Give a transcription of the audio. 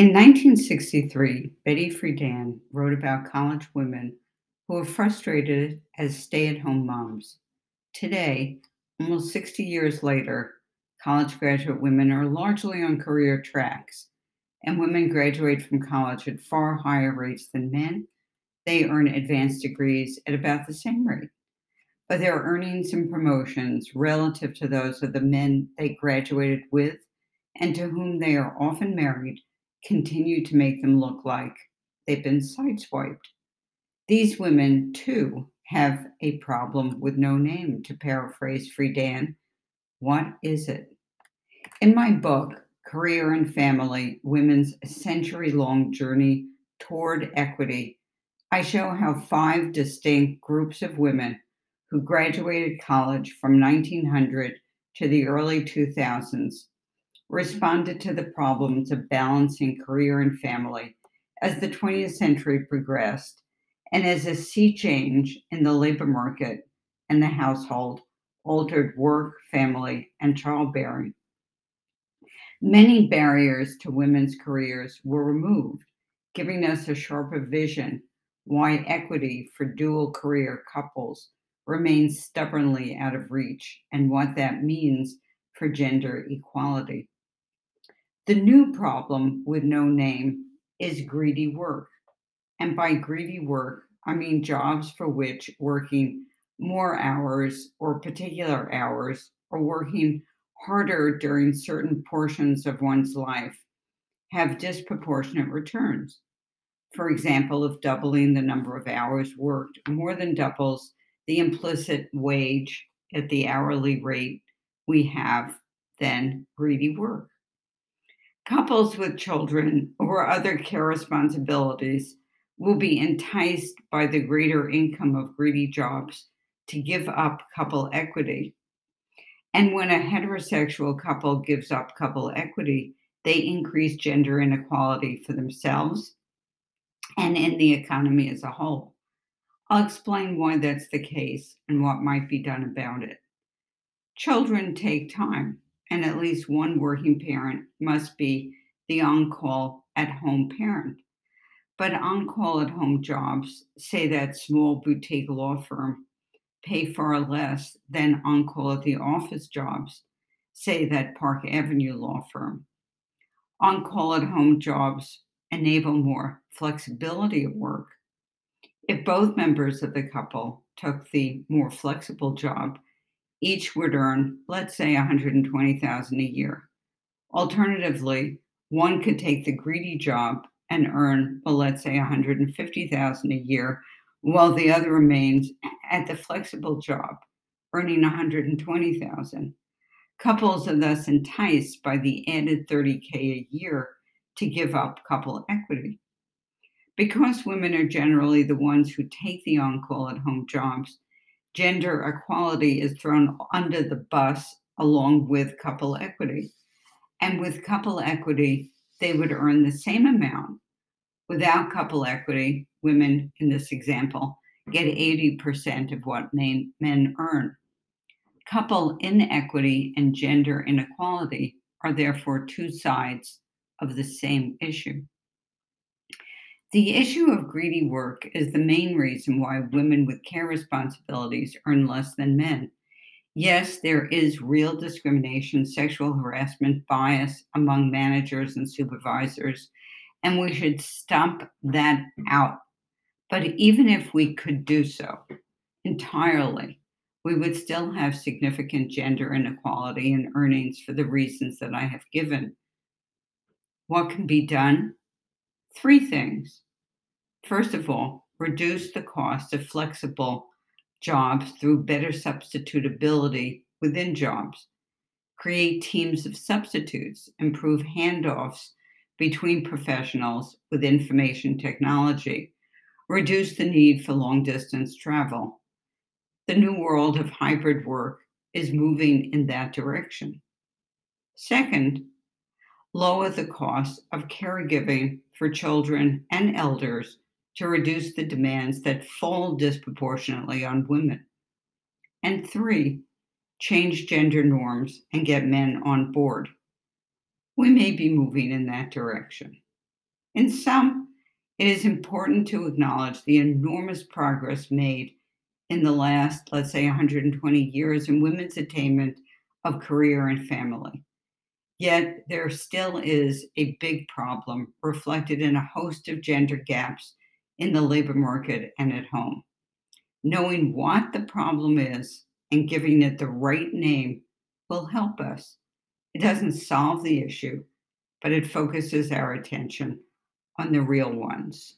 In 1963, Betty Friedan wrote about college women who were frustrated as stay at home moms. Today, almost 60 years later, college graduate women are largely on career tracks, and women graduate from college at far higher rates than men. They earn advanced degrees at about the same rate, but their earnings and promotions relative to those of the men they graduated with and to whom they are often married continue to make them look like they've been sideswiped. These women, too, have a problem with no name, to paraphrase Friedan. What is it? In my book, Career and Family Women's Century Long Journey Toward Equity, I show how five distinct groups of women who graduated college from 1900 to the early 2000s Mm-hmm. responded to the problems of balancing career and family as the 20th century progressed and as a sea change in the labor market and the household altered work, family, and childbearing. Many barriers to women's careers were removed, giving us a sharper vision why equity for dual career couples remains stubbornly out of reach and what that means for gender equality. The new problem with no name is greedy work. And by greedy work, I mean jobs for which working more hours or particular hours or working harder during certain portions of one's life have disproportionate returns. For example, if doubling the number of hours worked more than doubles the implicit wage at the hourly rate we have, then greedy work. Couples with children or other care responsibilities will be enticed by the greater income of greedy jobs to give up couple equity. And when a heterosexual couple gives up couple equity, they increase gender inequality for themselves and in the economy as a whole. I'll explain why that's the case and what might be done about it. Children take time and at least one working parent must be the on call at home parent. But on call at home jobs, say that small boutique law firm, pay far less than on call at the office jobs, say that Park Avenue law firm. On call at home jobs enable more flexibility of work. If both members of the couple took the more flexible job, each would earn, let's say, 120,000 a year. Alternatively, one could take the greedy job and earn, well, let's say, 150,000 a year, while the other remains at the flexible job, earning 120,000. Couples are thus enticed by the added 30k a year to give up couple equity. Because women are generally the ones who take the on-call at home jobs, gender equality is thrown under the bus along with couple equity. And with couple equity, they would earn the same amount. Without couple equity, women in this example get 80% of what men, men earn. Couple inequity and gender inequality are therefore two sides of the same issue. The issue of greedy work is the main reason why women with care responsibilities earn less than men. Yes, there is real discrimination, sexual harassment, bias among managers and supervisors, and we should stomp that out. But even if we could do so entirely, we would still have significant gender inequality in earnings for the reasons that I have given. What can be done? Three things. First of all, reduce the cost of flexible jobs through better substitutability within jobs. Create teams of substitutes, improve handoffs between professionals with information technology, reduce the need for long distance travel. The new world of hybrid work is moving in that direction. Second, lower the cost of caregiving for children and elders to reduce the demands that fall disproportionately on women. And three, change gender norms and get men on board. We may be moving in that direction. In sum, it is important to acknowledge the enormous progress made in the last, let's say, 120 years in women's attainment of career and family. Yet there still is a big problem reflected in a host of gender gaps in the labor market and at home. Knowing what the problem is and giving it the right name will help us. It doesn't solve the issue, but it focuses our attention on the real ones.